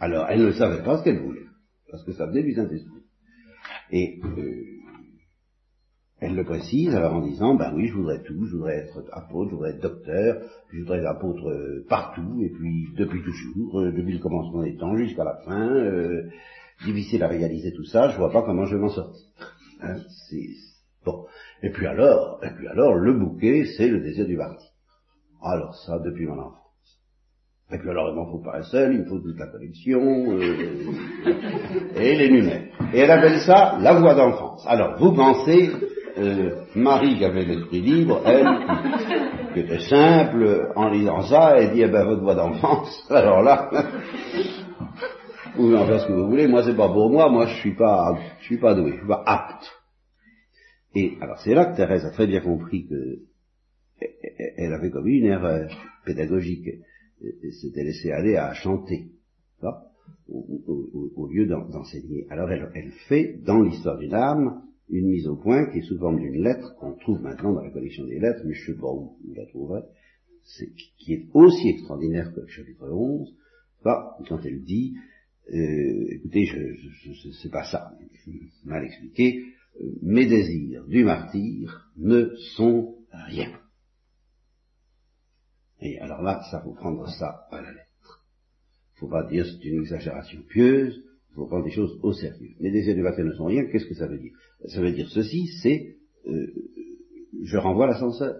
Alors, elle ne savait pas ce qu'elle voulait, parce que ça venait du Saint-Esprit. Et euh, elle le précise alors en disant, ben oui, je voudrais tout, je voudrais être apôtre, je voudrais être docteur, je voudrais être apôtre euh, partout, et puis depuis toujours, euh, depuis le commencement des temps jusqu'à la fin, euh, difficile à réaliser tout ça, je vois pas comment je vais m'en sortir. Hein, c'est bon. Et puis alors, et puis alors, le bouquet, c'est le désir du martyr. Alors ça, depuis mon enfance. Et puis alors, il m'en faut pas un seul, il me faut toute la collection, euh, et les numères. Et elle appelle ça la voix d'enfance. Alors, vous pensez, euh, Marie qui avait l'esprit libre, elle, qui était simple, en lisant ça, elle dit, eh ben, votre voix d'enfance, alors là, vous en faire ce que vous voulez, moi c'est pas pour moi, moi je suis pas, je suis pas doué, je suis pas apte. Et alors c'est là que Thérèse a très bien compris que elle avait commis une erreur pédagogique. S'était laissée aller à chanter, au, lieu d'enseigner. Alors elle, fait, dans l'histoire d'une âme, une mise au point qui est sous forme d'une lettre qu'on trouve maintenant dans la collection des lettres, mais je ne sais pas où vous la trouverez, qui est aussi extraordinaire que le chapitre 11, quand elle dit, euh, écoutez, je, je, c'est pas ça, mal expliqué, euh, mes désirs du martyr ne sont rien. Et alors là, ça faut prendre ça à la lettre. Faut pas dire c'est une exagération pieuse, faut prendre des choses au sérieux. Désirs du martyr ne sont rien, qu'est-ce que ça veut dire? Ça veut dire ceci, c'est euh, je renvoie l'ascenseur.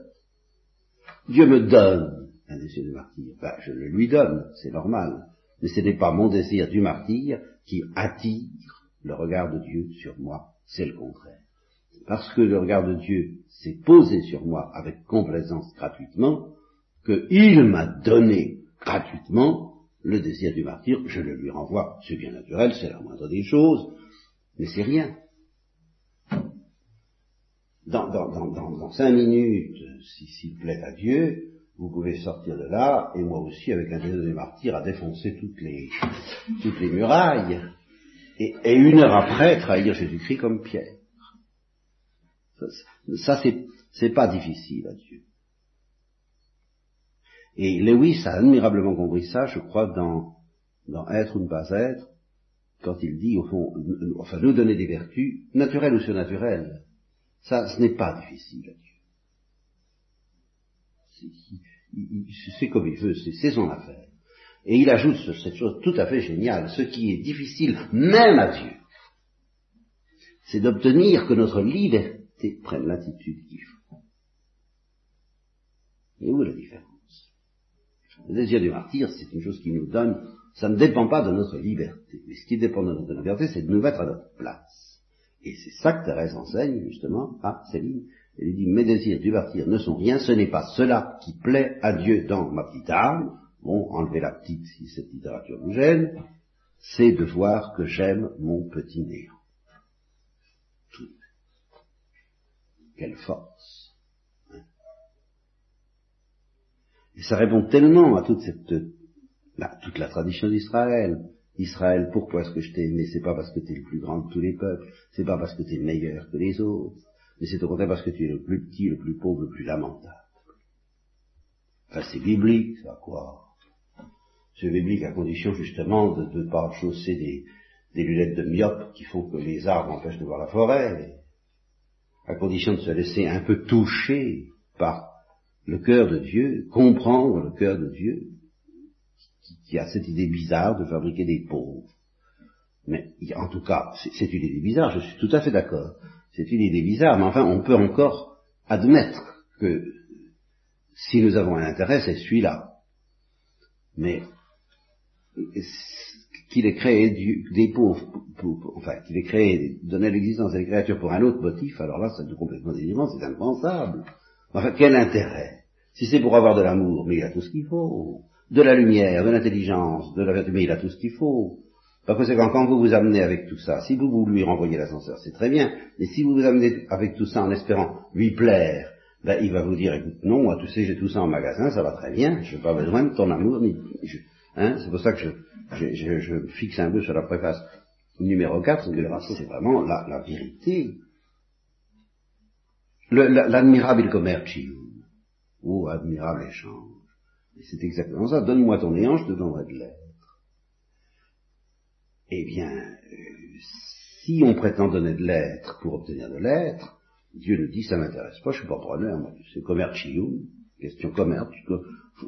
Dieu me donne un désir du martyr. Ben, je le lui donne, c'est normal. Mais ce n'est pas mon désir du martyr qui attire le regard de Dieu sur moi, c'est le contraire. Parce que le regard de Dieu s'est posé sur moi avec complaisance gratuitement, qu'il m'a donné gratuitement le désir du martyr, je le lui renvoie. C'est bien naturel, c'est la moindre des choses, mais c'est rien. Dans, dans, cinq minutes, s'il plaît à Dieu, vous pouvez sortir de là, et moi aussi, avec un désir du martyr, à défoncer toutes les, toutes les murailles, et, une heure après, trahir Jésus-Christ comme Pierre. Ça, c'est pas difficile à Dieu. Et Lewis a admirablement compris ça, je crois, dans, dans Être ou ne pas être, quand il dit, au fond, enfin, nous donner des vertus, naturelles ou surnaturelles. Ça, ce n'est pas difficile à Dieu. C'est comme il veut, c'est son affaire. Et il ajoute cette chose tout à fait géniale, ce qui est difficile même à Dieu, c'est d'obtenir que notre liberté prenne l'attitude qu'il faut. Et où est la différence? Le désir du martyr, c'est une chose qui nous donne, ça ne dépend pas de notre liberté. Mais ce qui dépend de notre liberté, c'est de nous mettre à notre place. Et c'est ça que Thérèse enseigne, justement, à Céline. Elle dit, mes désirs du martyr ne sont rien, ce n'est pas cela qui plaît à Dieu dans ma petite âme. Bon, enlevez la petite si cette littérature vous gêne. C'est de voir que j'aime mon petit néant. Tout. Quelle force. Et ça répond tellement à toute cette, toute la tradition d'Israël. Israël, pourquoi est-ce que je t'ai aimé? C'est pas parce que tu es le plus grand de tous les peuples, c'est pas parce que tu es meilleur que les autres, mais c'est au contraire parce que tu es le plus petit, le plus pauvre, le plus lamentable. Enfin, c'est biblique, ça, quoi. C'est biblique à condition, justement, de ne pas chausser des, des lunettes de myope qui font que les arbres empêchent de voir la forêt, à condition de se laisser un peu toucher par le cœur de Dieu, comprendre le cœur de Dieu, qui, a cette idée bizarre de fabriquer des pauvres. Mais en tout cas, c'est une idée bizarre, je suis tout à fait d'accord. C'est une idée bizarre, mais enfin, on peut encore admettre que si nous avons un intérêt, c'est celui-là. Mais qu'il ait créé des pauvres, enfin, qu'il ait créé, donné l'existence à des créatures pour un autre motif, alors là, c'est complètement délirant, c'est impensable. Quel intérêt? Si c'est pour avoir de l'amour, mais il a tout ce qu'il faut. de la lumière, de l'intelligence, de la vertu, mais il a tout ce qu'il faut. Par conséquent, quand vous vous amenez avec tout ça, si vous, vous lui renvoyez l'ascenseur, c'est très bien, mais si vous vous amenez avec tout ça en espérant lui plaire, ben, il va vous dire, écoute, non, moi, tu sais, j'ai tout ça en magasin, ça va très bien, je n'ai pas besoin de ton amour, ni, hein, c'est pour ça que je, je, je, fixe un peu sur la préface numéro 4, que c'est vraiment la, la vérité. L'admirable commercium, ou admirable échange. C'est exactement ça. Donne-moi ton néant, je te donnerai de l'être. Eh bien, euh, si on prétend donner de l'être pour obtenir de l'être, Dieu nous dit ça m'intéresse pas, je suis pas preneur, moi, c'est commercium, question commerce.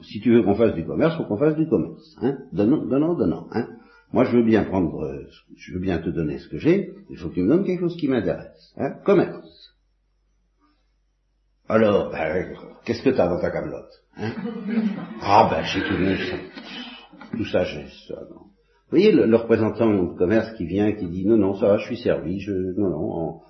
Si tu veux qu'on fasse du commerce, faut qu'on fasse du commerce. Hein donnant, donnant, donnant. Hein moi, je veux bien prendre, euh, je veux bien te donner ce que j'ai, il faut que tu me donnes quelque chose qui m'intéresse. Hein commerce. Alors, ben, qu'est-ce que tu as dans ta camelote hein? Ah ben, j'ai tout ça. Tout ça, j'ai ça. Non. Vous voyez le, représentant de commerce qui vient, qui dit non, non, ça va, je suis servi, je, non, non, en,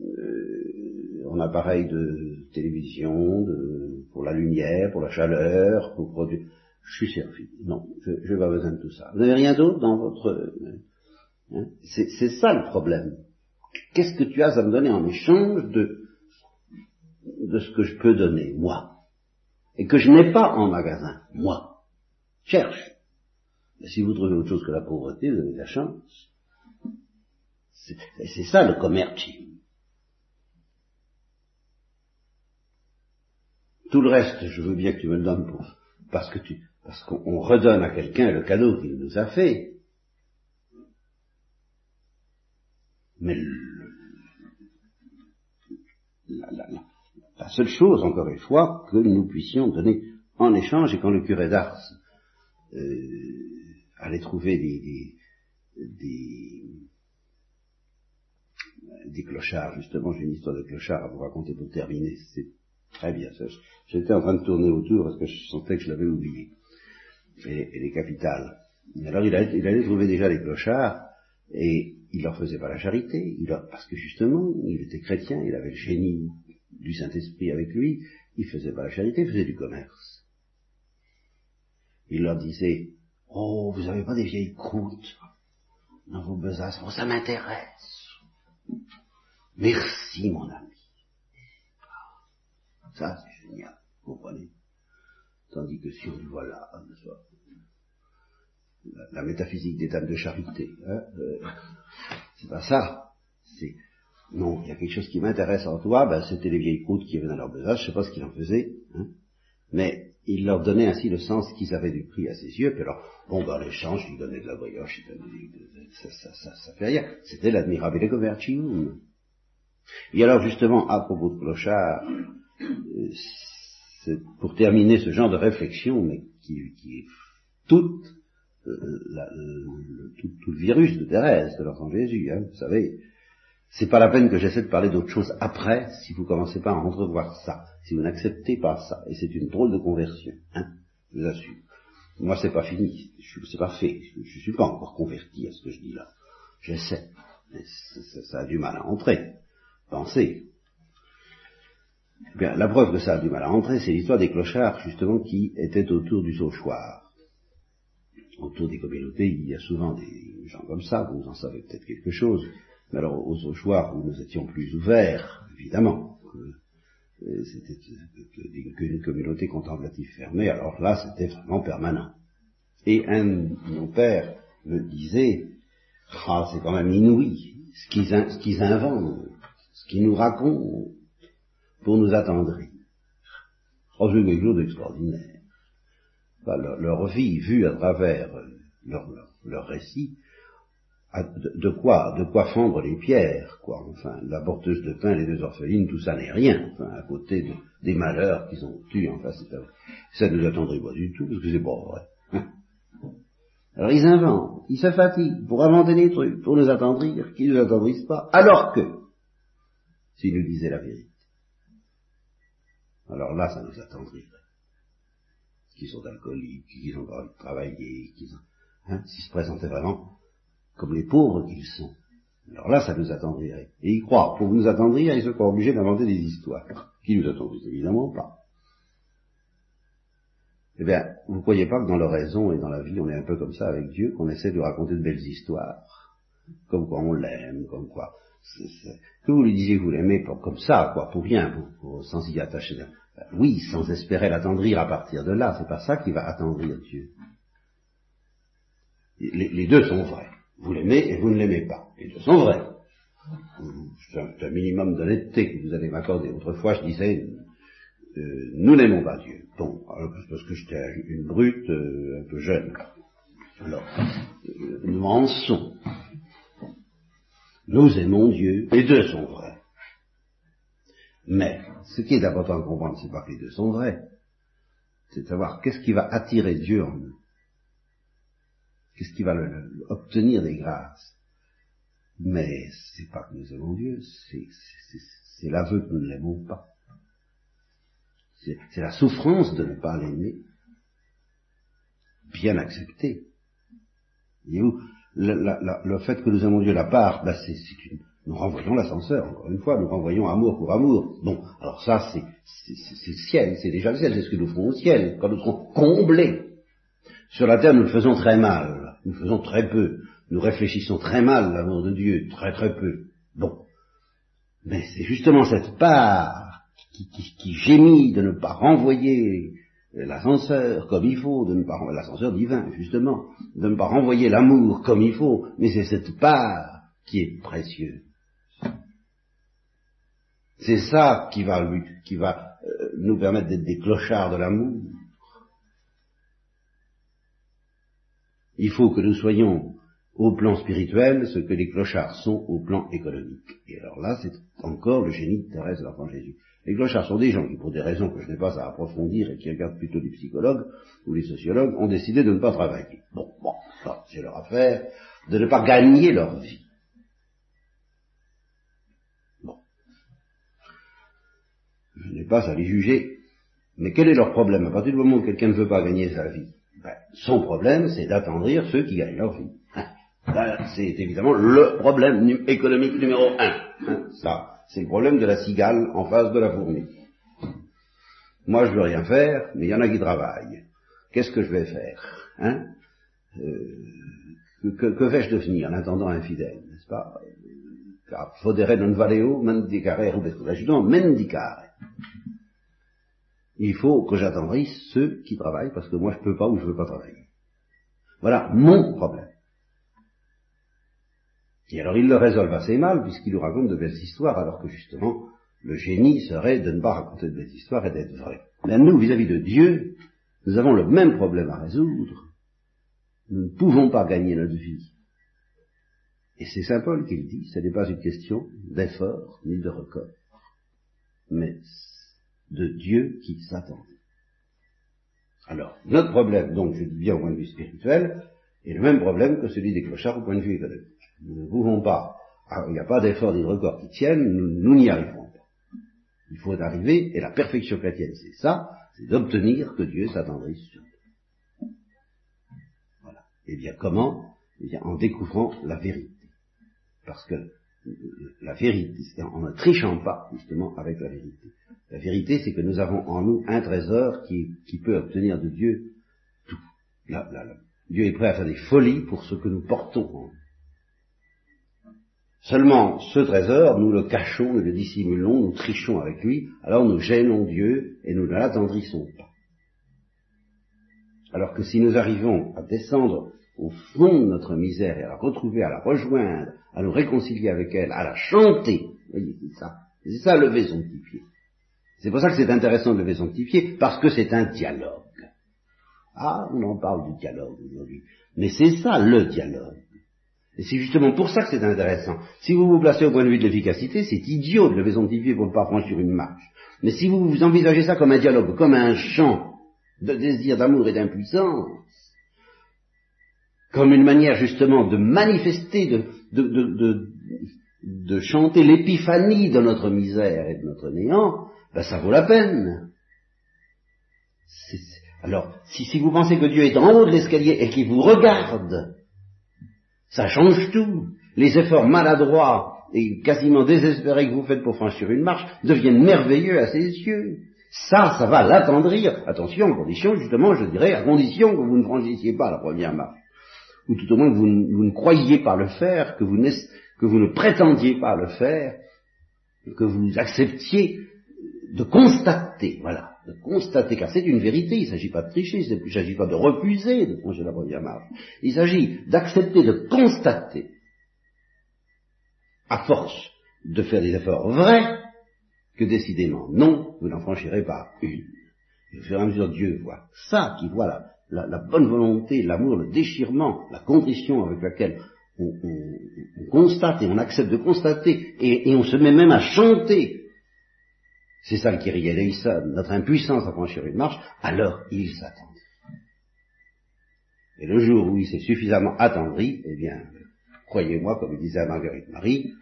euh, en appareil de télévision, de, pour la lumière, pour la chaleur, pour produire je suis servi. Non, je n'ai pas besoin de tout ça. Vous n'avez rien d'autre dans votre... Hein? C'est ça le problème. Qu'est-ce que tu as à me donner en échange de, de ce que je peux donner, moi Et que je n'ai pas en magasin, moi. Cherche. Mais si vous trouvez autre chose que la pauvreté, vous avez de la chance. C'est ça le commerce. Tout le reste, je veux bien que tu me le donnes pour, parce que tu, parce qu'on redonne à quelqu'un le cadeau qu'il nous a fait. Mais la, seule chose, encore une fois, que nous puissions donner en échange, et quand le curé d'Ars euh, allait trouver des, des, des, clochards, justement, j'ai une histoire de clochards à vous raconter pour terminer, c'est très bien. J'étais en train de tourner autour parce que je sentais que je l'avais oublié et, les capitales. Alors il, allait trouver déjà les clochards et il leur faisait pas la charité, parce que justement, il était chrétien, il avait le génie du Saint-Esprit avec lui, il faisait pas la charité, il faisait du commerce. Il leur disait, oh, vous avez pas des vieilles croûtes dans vos besaces, bon, ça m'intéresse. Merci, mon ami. Ça, c'est génial, vous comprenez? Tandis que si on y voit là, la, métaphysique des dames de charité, hein, euh, c'est pas ça. C'est non, il y a quelque chose qui m'intéresse en toi, ben, c'était les vieilles croûtes qui avaient dans leur besace, je sais pas ce qu'ils en faisaient, hein, mais il leur donnait ainsi le sens qu'ils avaient du prix à ses yeux, puis alors, bon, ben, l'échange, il donnait de la brioche, ça, ça, ça, ça fait rien. C'était l'admirable commercium. Et alors, justement, à propos de Clochard, euh, pour terminer ce genre de réflexion, mais qui, est toute, euh, le, tout, le virus de Thérèse, de l'enfant Jésus, hein, vous savez, c'est pas la peine que j'essaie de parler d'autre chose après, si vous commencez pas à entrevoir ça, si vous n'acceptez pas ça, et c'est une drôle de conversion, hein, je vous assure. Moi, c'est pas fini, c'est pas fait, je, je suis pas encore converti à ce que je dis là. J'essaie, mais ça a du mal à entrer. Pensez, la preuve que ça a du mal à entrer, c'est l'histoire des clochards, justement, qui étaient autour du sauchoir. Autour des communautés, il y a souvent des gens comme ça, vous en savez peut-être quelque chose. Alors, au sauchoir, où nous étions plus ouverts, évidemment, euh, c'était une communauté contemplative fermée, alors là, c'était vraiment permanent. Et un de nos pères me disait, ah, c'est quand même inouï, ce qu'ils inventent, ce qu'ils nous racontent, pour nous attendrir. Oh, c'est quelque chose d'extraordinaire. leur, vie vue à travers euh, leur, récit, de, quoi, de quoi fendre les pierres, quoi. Enfin, la porteuse de pain, les deux orphelines, tout ça n'est rien, enfin, à côté des malheurs qu'ils ont eus, enfin, ça ne nous attendrait pas du tout, parce que c'est pas vrai. Hein. Alors ils inventent, ils se fatiguent pour inventer des trucs, pour nous attendrir, qui ne nous attendrissent pas, alors que, s'ils nous disaient la vérité, alors là, ça nous attendrirait. Qui sont alcooliques, qui n'ont pas envie de travailler, qui hein, s'ils se présentaient vraiment comme les pauvres qu'ils sont. Alors là, ça nous attendrirait. Et ils croient, pour nous attendrir, ils sont pas obligés d'inventer des histoires. Qui nous attendrissent évidemment pas. Eh bien, vous ne croyez pas que dans l'oraison et dans la vie, on est un peu comme ça avec Dieu, qu'on essaie de raconter de belles histoires, comme quoi on l'aime, comme quoi... Que vous lui disiez que vous l'aimez comme ça, quoi, pour rien, sans y attacher. Ben oui, sans espérer l'attendrir à partir de là, c'est pas ça qui va attendrir Dieu. Les, deux sont vrais. Vous l'aimez et vous ne l'aimez pas. Les deux sont vrais. C'est un, minimum d'honnêteté que vous allez m'accorder. Autrefois, je disais, euh, nous n'aimons pas Dieu. Bon, parce que j'étais une brute, euh, un peu jeune. Alors, euh, nous mençons. Nous aimons Dieu, les deux sont vrais. Mais, ce qui est important de comprendre, c'est pas que les deux sont vrais. C'est de savoir qu'est-ce qui va attirer Dieu en nous. Qu'est-ce qui va obtenir des grâces? Mais c'est pas que nous aimons Dieu, c'est l'aveu que nous ne l'aimons pas. C'est la souffrance de ne pas l'aimer, bien acceptée. Le, fait que nous aimons Dieu la part, ben c'est une, nous renvoyons l'ascenseur, encore une fois, nous renvoyons amour pour amour. Bon, alors ça, c'est le ciel, c'est déjà le ciel, c'est ce que nous ferons au ciel, quand nous serons comblés. Sur la terre, nous le faisons très mal, nous faisons très peu, nous réfléchissons très mal l'amour de Dieu, très très peu. Bon, mais c'est justement cette part qui, gémit de ne pas renvoyer l'ascenseur comme il faut, de ne pas l'ascenseur divin justement, de ne pas renvoyer l'amour comme il faut, mais c'est cette part qui est précieuse. C'est ça qui va, qui va euh, nous permettre d'être des clochards de l'amour. Il faut que nous soyons au plan spirituel ce que les clochards sont au plan économique. Et alors là, c'est encore le génie de Thérèse de l'Enfant Jésus. Les clochards sont des gens qui, pour des raisons que je n'ai pas à approfondir et qui regardent plutôt les psychologues ou les sociologues, ont décidé de ne pas travailler. Bon, bon, c'est leur affaire, de ne pas gagner leur vie. Bon. Je n'ai pas à les juger. Mais quel est leur problème? À partir du moment où quelqu'un ne veut pas gagner sa vie, son problème, c'est d'attendrir ceux qui gagnent leur vie. c'est évidemment le problème économique numéro un. Ça, c'est le problème de la cigale en face de la fourmi. Moi, je veux rien faire, mais il y en a qui travaillent. Qu'est-ce que je vais faire hein? Euh, Que, vais-je devenir en attendant infidèle, n'est-ce pas? Car fodere non valeo mendicare mendicare. Il faut que j'attendrisse ceux qui travaillent, parce que moi je peux pas ou je veux pas travailler. Voilà mon problème. Et alors il le résolve assez mal, puisqu'il nous raconte de belles histoires, alors que justement, le génie serait de ne pas raconter de belles histoires et d'être vrai. Mais nous, vis-à-vis de Dieu, nous avons le même problème à résoudre. Nous ne pouvons pas gagner notre vie. Et c'est Saint Paul qui dit, ce n'est pas une question d'effort ni de record, mais de Dieu qui s'attend. Alors, notre problème, donc je dis bien au point de vue spirituel, est le même problème que celui des clochards au point de vue économique. Nous ne pouvons pas, ah, il n'y a pas d'effort ni de record qui tiennent, nous n'y arriverons pas. Il faut arriver, et la perfection chrétienne, c'est ça, c'est d'obtenir que Dieu s'attendrisse sur nous. Voilà. Eh bien comment? Eh bien en découvrant la vérité. Parce que la vérité, en ne trichant pas justement avec la vérité. La vérité, c'est que nous avons en nous un trésor qui, peut obtenir de Dieu tout. Dieu est prêt à faire des folies pour ce que nous portons en nous. Seulement, ce trésor, nous le cachons, et le dissimulons, nous trichons avec lui, alors nous gênons Dieu et nous ne l'attendrissons pas. Alors que si nous arrivons à descendre au fond de notre misère et à la retrouver, à la rejoindre, à nous réconcilier avec elle, à la chanter, voyez, c'est ça, c'est ça lever son pied. C'est pour ça que c'est intéressant de lever son parce que c'est un dialogue. Ah, on en parle du dialogue aujourd'hui. Mais c'est ça le dialogue. Et c'est justement pour ça que c'est intéressant. Si vous vous placez au point de vue de l'efficacité, c'est idiot de lever son pied pour ne pas franchir une marche. Mais si vous vous envisagez ça comme un dialogue, comme un chant de désir, d'amour et d'impuissance, comme une manière justement de manifester, de, de, de, de chanter l'épiphanie de notre misère et de notre néant, ben ça vaut la peine. Alors, si, si vous pensez que Dieu est en haut de l'escalier et qu'il vous regarde, ça change tout. Les efforts maladroits et quasiment désespérés que vous faites pour franchir une marche deviennent merveilleux à ses yeux. Ça, ça va l'attendrir, attention, à condition, justement, je dirais, à condition que vous ne franchissiez pas la première marche, ou tout au moins vous, ne croyiez pas le faire, que vous, vous ne prétendiez pas le faire, que vous acceptiez de constater, voilà, de constater, car c'est une vérité, il ne s'agit pas de tricher, il ne s'agit pas de refuser de franchir la première marche, il s'agit d'accepter de constater, à force de faire des efforts vrais, que décidément, non, vous n'en franchirez pas une. Et au fur et à mesure, Dieu voit ça, qui voit la, bonne volonté, l'amour, le déchirement, la contrition avec laquelle on, constate et on accepte de constater, et, on se met même à chanter. C'est ça Kyrie eleison, notre impuissance à franchir une marche, alors il s'attend. Et le jour où il s'est suffisamment attendri, eh bien, croyez-moi, comme disait à Marguerite Marie,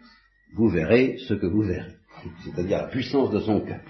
vous verrez ce que vous verrez c'est-à-dire la puissance de son cœur.